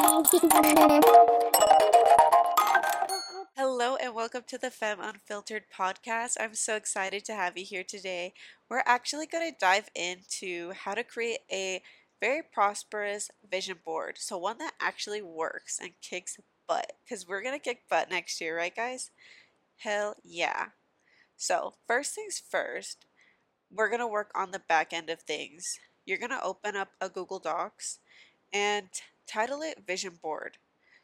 Hello and welcome to the Fem Unfiltered podcast. I'm so excited to have you here today. We're actually going to dive into how to create a very prosperous vision board. So, one that actually works and kicks butt. Because we're going to kick butt next year, right, guys? Hell yeah. So, first things first, we're going to work on the back end of things. You're going to open up a Google Docs and title it Vision Board.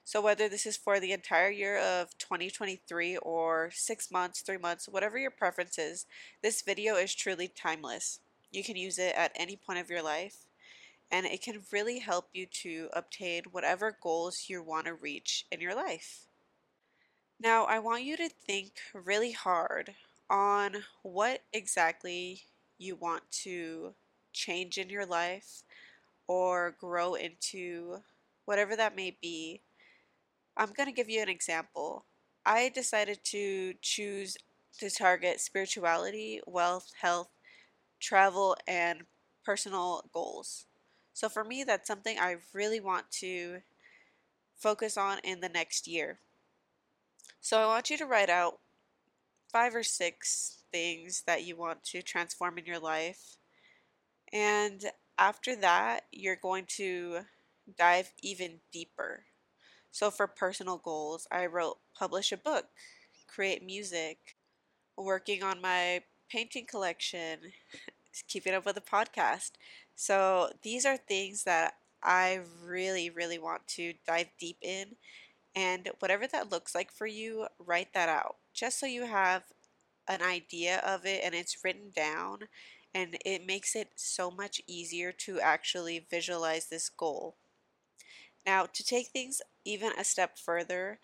So, whether this is for the entire year of 2023 or six months, three months, whatever your preference is, this video is truly timeless. You can use it at any point of your life, and it can really help you to obtain whatever goals you want to reach in your life. Now, I want you to think really hard on what exactly you want to change in your life or grow into, whatever that may be I'm going to give you an example. I decided to choose to target spirituality, wealth, health, travel, and personal goals. So for me, that's something I really want to focus on in the next year. So I want you to write out five or six things that you want to transform in your life. And after that, you're going to dive even deeper. So for personal goals, I wrote publish a book, create music, working on my painting collection, keeping up with the podcast. So these are things that I really, really want to dive deep in. And whatever that looks like for you, write that out just so you have an idea of it and it's written down. And it makes it so much easier to actually visualize this goal. Now, to take things even a step further,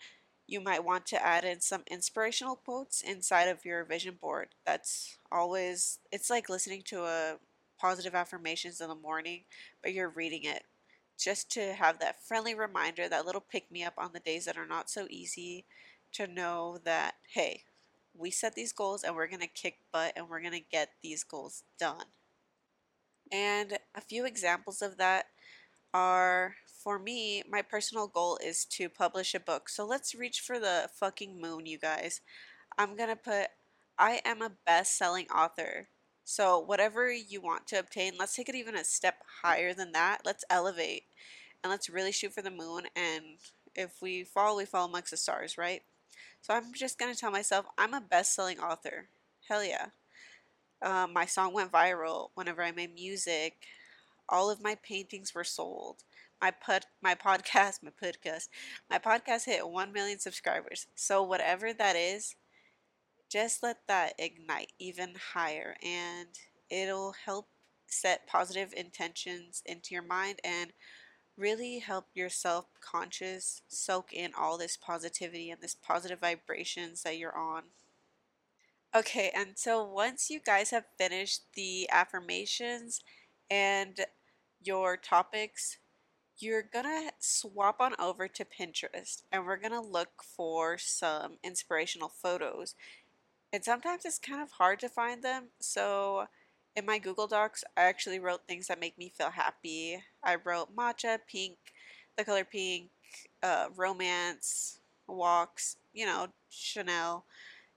you might want to add in some inspirational quotes inside of your vision board. That's always, it's like listening to a positive affirmations in the morning, but you're reading it just to have that friendly reminder, that little pick me up on the days that are not so easy to know that, hey, we set these goals and we're going to kick butt and we're going to get these goals done. And a few examples of that are for me, my personal goal is to publish a book. So let's reach for the fucking moon, you guys. I'm gonna put, I am a best selling author. So whatever you want to obtain, let's take it even a step higher than that. Let's elevate and let's really shoot for the moon. And if we fall, we fall amongst the stars, right? So I'm just gonna tell myself I'm a best selling author. Hell yeah. Um, my song went viral whenever I made music all of my paintings were sold. My put my podcast, my podcast, my podcast hit 1 million subscribers. So whatever that is, just let that ignite even higher and it'll help set positive intentions into your mind and really help your self conscious soak in all this positivity and this positive vibrations that you're on. Okay, and so once you guys have finished the affirmations and your topics, you're gonna swap on over to Pinterest and we're gonna look for some inspirational photos. And sometimes it's kind of hard to find them, so in my Google Docs, I actually wrote things that make me feel happy. I wrote matcha, pink, the color pink, uh, romance, walks, you know, Chanel,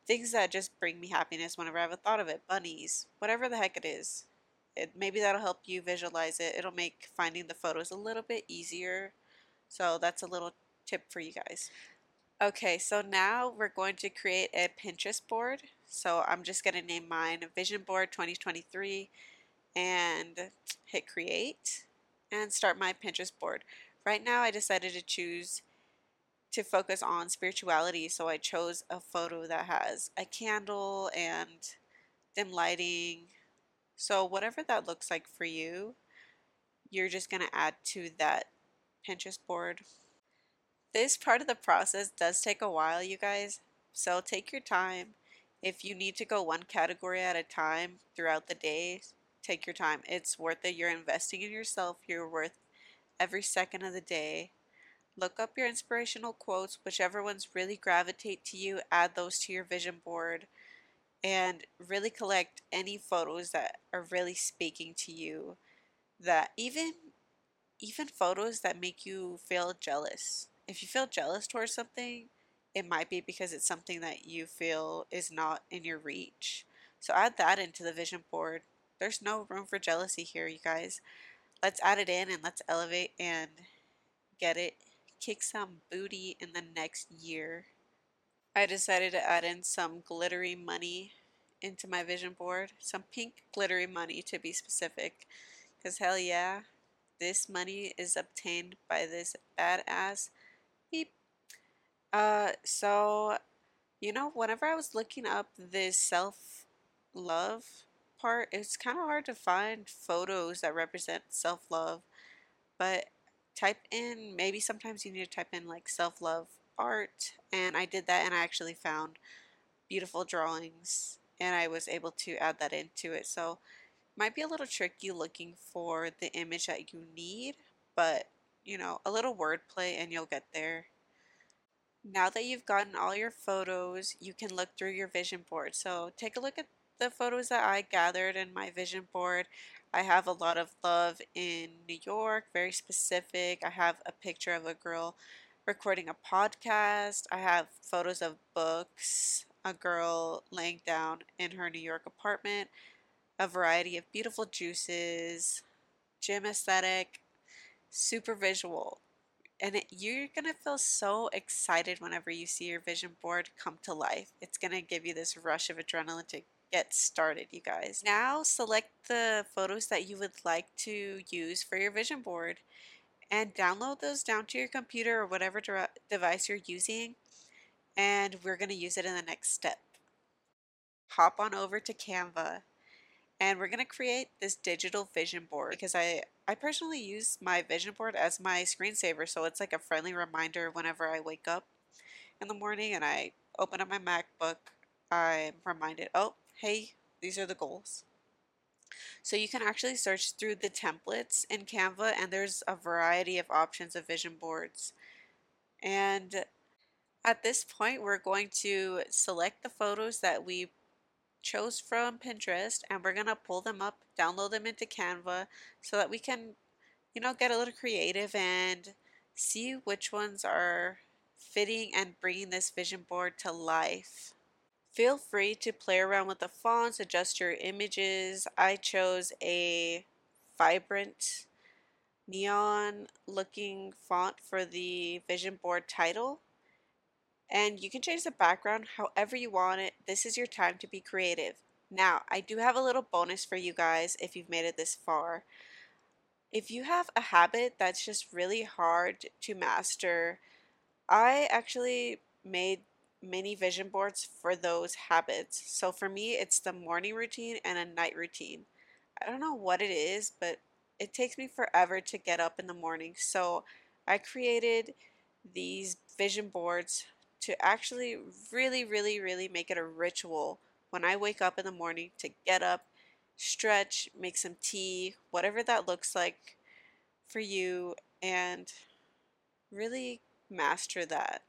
things that just bring me happiness whenever I have a thought of it, bunnies, whatever the heck it is it, maybe that'll help you visualize it. It'll make finding the photos a little bit easier. So that's a little tip for you guys. Okay, so now we're going to create a Pinterest board. So I'm just going to name mine Vision Board 2023 and hit create and start my Pinterest board. Right now I decided to choose to focus on spirituality, so I chose a photo that has a candle and dim lighting so whatever that looks like for you, you're just going to add to that Pinterest board. This part of the process does take a while, you guys. So take your time. If you need to go one category at a time throughout the day, take your time. It's worth it. You're investing in yourself. You're worth every second of the day. Look up your inspirational quotes, whichever ones really gravitate to you, add those to your vision board and really collect any photos that are really speaking to you that even even photos that make you feel jealous. If you feel jealous towards something, it might be because it's something that you feel is not in your reach. So add that into the vision board. There's no room for jealousy here, you guys. Let's add it in and let's elevate and get it, kick some booty in the next year. I decided to add in some glittery money into my vision board. Some pink glittery money to be specific. Because hell yeah, this money is obtained by this badass beep. Uh, so, you know, whenever I was looking up this self love part, it's kind of hard to find photos that represent self love. But type in, maybe sometimes you need to type in like self love art. And I did that and I actually found beautiful drawings and I was able to add that into it. So might be a little tricky looking for the image that you need, but you know, a little wordplay and you'll get there. Now that you've gotten all your photos, you can look through your vision board. So take a look at the photos that I gathered in my vision board. I have a lot of love in New York, very specific. I have a picture of a girl recording a podcast. I have photos of books, a girl laying down in her New York apartment, a variety of beautiful juices, gym aesthetic, super visual. And it, you're going to feel so excited whenever you see your vision board come to life. It's going to give you this rush of adrenaline to get started, you guys. Now select the photos that you would like to use for your vision board and download those down to your computer or whatever de device you're using and we're going to use it in the next step. Hop on over to Canva and we're going to create this digital vision board because I, I personally use my vision board as my screensaver so it's like a friendly reminder whenever I wake up in the morning and I open up my MacBook I'm reminded oh hey these are the goals so you can actually search through the templates in Canva and there's a variety of options of vision boards and at this point, we're going to select the photos that we chose from Pinterest and we're going to pull them up, download them into Canva so that we can, you know, get a little creative and see which ones are fitting and bringing this vision board to life. Feel free to play around with the fonts, adjust your images. I chose a vibrant neon looking font for the vision board title and you can change the background however you want it. This is your time to be creative. Now, I do have a little bonus for you guys if you've made it this far. If you have a habit that's just really hard to master, I actually made mini vision boards for those habits. So for me, it's the morning routine and a night routine. I don't know what it is, but it takes me forever to get up in the morning. So I created these vision boards to actually really, really, really make it a ritual when I wake up in the morning to get up, stretch, make some tea, whatever that looks like for you, and really master that.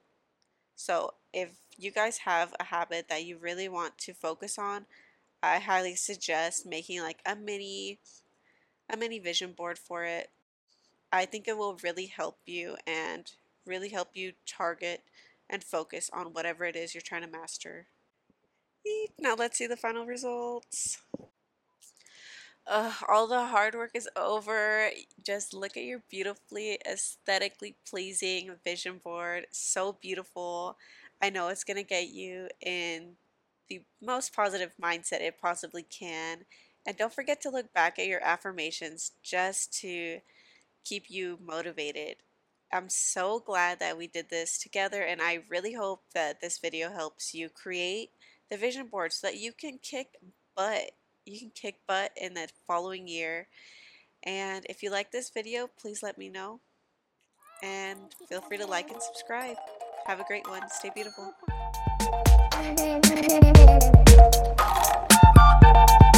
So, if you guys have a habit that you really want to focus on, I highly suggest making like a mini a mini vision board for it. I think it will really help you and really help you target and focus on whatever it is you're trying to master. Now let's see the final results. All the hard work is over. Just look at your beautifully aesthetically pleasing vision board. So beautiful. I know it's going to get you in the most positive mindset it possibly can. And don't forget to look back at your affirmations just to keep you motivated. I'm so glad that we did this together and I really hope that this video helps you create the vision board so that you can kick butt. You can kick butt in the following year. And if you like this video, please let me know. And feel free to like and subscribe. Have a great one. Stay beautiful.